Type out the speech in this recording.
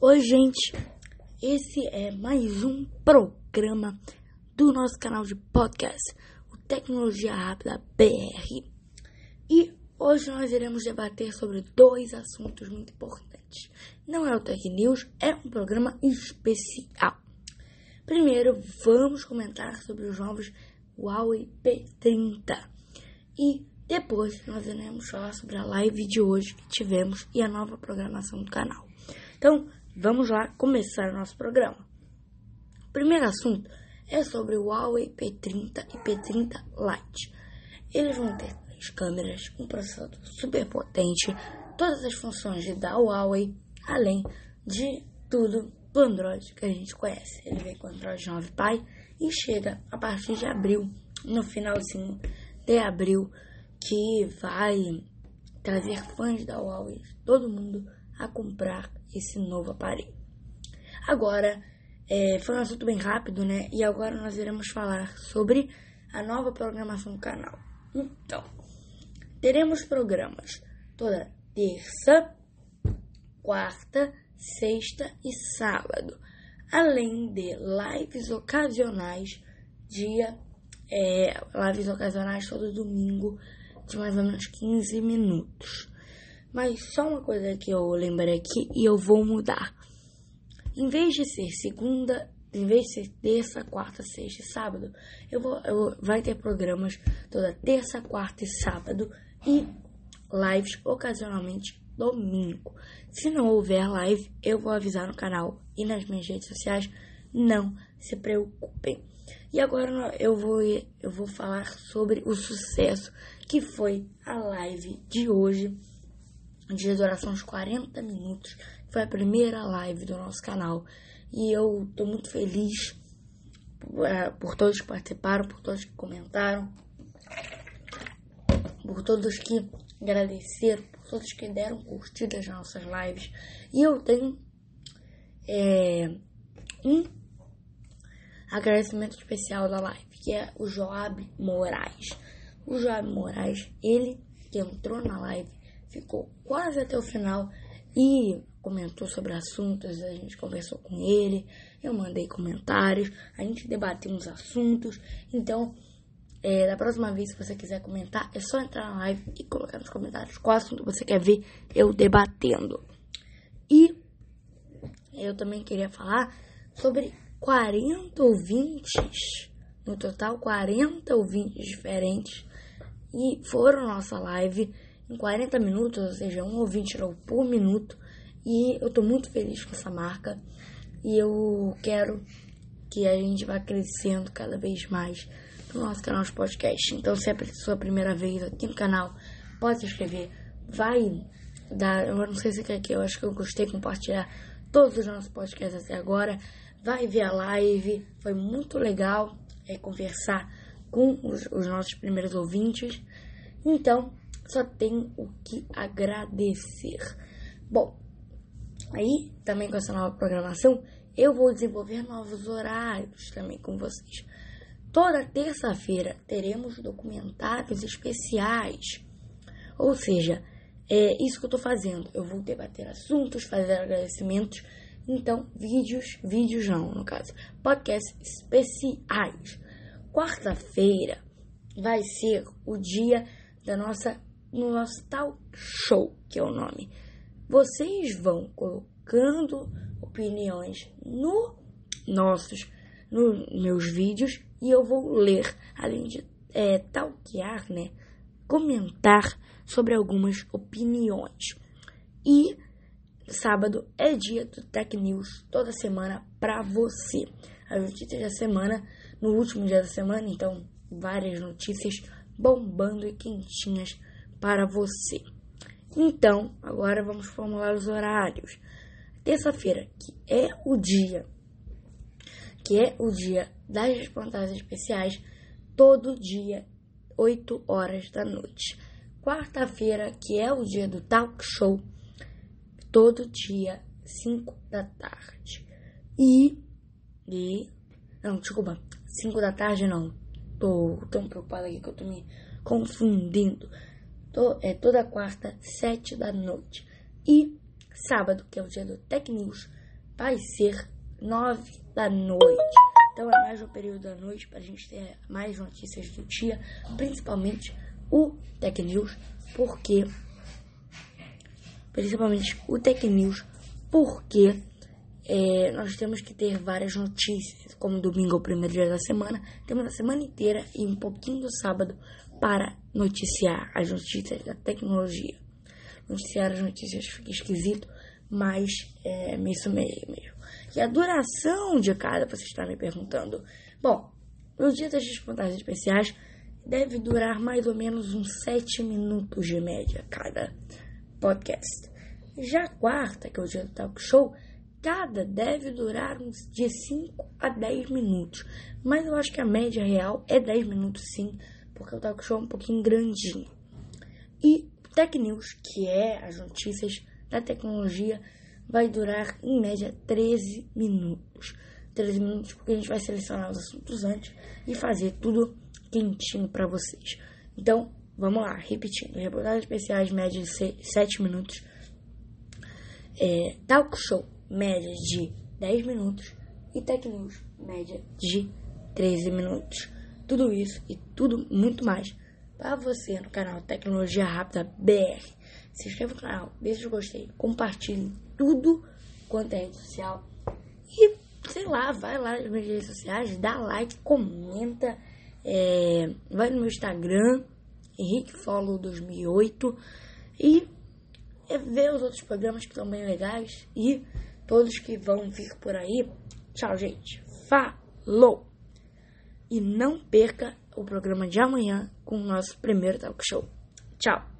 Oi, gente. Esse é mais um programa do nosso canal de podcast, o Tecnologia Rápida BR. E hoje nós iremos debater sobre dois assuntos muito importantes. Não é o Tech News, é um programa especial. Primeiro, vamos comentar sobre os novos Huawei P30. E depois nós iremos falar sobre a live de hoje que tivemos e a nova programação do canal. Então, vamos lá começar o nosso programa. O primeiro assunto é sobre o Huawei P30 e P30 Lite. Eles vão ter três câmeras, um processador super potente, todas as funções da Huawei, além de tudo do Android que a gente conhece. Ele vem com o Android 9 Pie e chega a partir de abril, no finalzinho de abril, que vai trazer fãs da Huawei, todo mundo, a comprar esse novo aparelho. Agora, é, foi um assunto bem rápido, né? E agora nós iremos falar sobre a nova programação do canal. Então, teremos programas toda terça, quarta, sexta e sábado, além de lives ocasionais, dia, é, lives ocasionais todo domingo, de mais ou menos 15 minutos. Mas só uma coisa que eu lembrei aqui e eu vou mudar. Em vez de ser segunda, em vez de ser terça, quarta, sexta e sábado, eu vou, eu, vai ter programas toda terça, quarta e sábado e lives ocasionalmente domingo. Se não houver live, eu vou avisar no canal e nas minhas redes sociais. Não se preocupem. E agora eu vou, eu vou falar sobre o sucesso que foi a live de hoje, de duração de 40 minutos. Foi a primeira live do nosso canal. E eu estou muito feliz por, é, por todos que participaram, por todos que comentaram, por todos que agradeceram, por todos que deram curtidas nas nossas lives. E eu tenho é, um agradecimento especial da live, que é o Joab Moraes. O Joab Moraes, ele que entrou na live, ficou quase até o final e comentou sobre assuntos, a gente conversou com ele, eu mandei comentários, a gente debateu uns assuntos. Então, é, da próxima vez, se você quiser comentar, é só entrar na live e colocar nos comentários qual assunto você quer ver eu debatendo. E eu também queria falar sobre 40 ouvintes, no total 40 ouvintes diferentes, e foram nossa live em 40 minutos, ou seja, um ouvinte por minuto, e eu tô muito feliz com essa marca, e eu quero que a gente vá crescendo cada vez mais no nosso canal de podcast. Então, se é a sua primeira vez aqui no canal, pode se inscrever, vai dar, eu não sei se quer que eu acho que eu gostei compartilhar todos os nossos podcasts até agora vai ver a live. Foi muito legal é, conversar com os, os nossos primeiros ouvintes. Então, só tem o que agradecer. Bom, aí também com essa nova programação, eu vou desenvolver novos horários também com vocês. Toda terça-feira teremos documentários especiais. Ou seja, é isso que eu estou fazendo. Eu vou debater assuntos, fazer agradecimentos então, vídeos, vídeos não, no caso, podcasts especiais. Quarta-feira vai ser o dia da nossa, no nosso talk show, que é o nome. Vocês vão colocando opiniões no nossos, nos meus vídeos e eu vou ler, além de é, talquear, né, comentar sobre algumas opiniões. E Sábado é dia do Tech News, toda semana para você. As notícias da semana, no último dia da semana, então várias notícias bombando e quentinhas para você. Então, agora vamos formular os horários. Terça-feira, que é o dia, que é o dia das reportagens especiais, todo dia, 8 horas da noite. Quarta-feira, que é o dia do talk show, todo dia, 5 da tarde. E, e. Não, desculpa, 5 da tarde não. Tô tão preocupada aqui que eu tô me confundindo. Tô, é toda quarta, 7 da noite. E sábado, que é o dia do Tech News, vai ser 9 da noite. Então é mais um período da noite para a gente ter mais notícias do dia, principalmente o Tech News, porque principalmente o Tech News, porque é, nós temos que ter várias notícias, como domingo é o primeiro dia da semana, temos a semana inteira e um pouquinho do sábado para noticiar as notícias da tecnologia. Noticiar as notícias fica esquisito, mas é isso mesmo. E a duração de cada, você está me perguntando. Bom, nos dias das reportagens especiais, deve durar mais ou menos uns 7 minutos de média cada podcast. Já a quarta, que é o dia do talk show, cada deve durar uns de 5 a 10 minutos. Mas eu acho que a média real é 10 minutos sim, porque o talk show é um pouquinho grandinho. E Tech News, que é as notícias da tecnologia, vai durar em média 13 minutos. 13 minutos porque a gente vai selecionar os assuntos antes e fazer tudo quentinho para vocês. Então, vamos lá, repetindo. Reportagens especiais, média de 7 minutos. É, talk show, média de 10 minutos. E Tech News, média de 13 minutos. Tudo isso e tudo muito mais para você no canal Tecnologia Rápida BR. Se inscreva no canal, deixe o gostei, compartilhe tudo quanto é rede social. E, sei lá, vai lá nas minhas redes sociais, dá like, comenta. É, vai no meu Instagram, Henrique Follow 2008. E é, vê os outros programas que estão bem legais. E todos que vão vir por aí. Tchau, gente. Falou! E não perca o programa de amanhã com o nosso primeiro talk show. Tchau!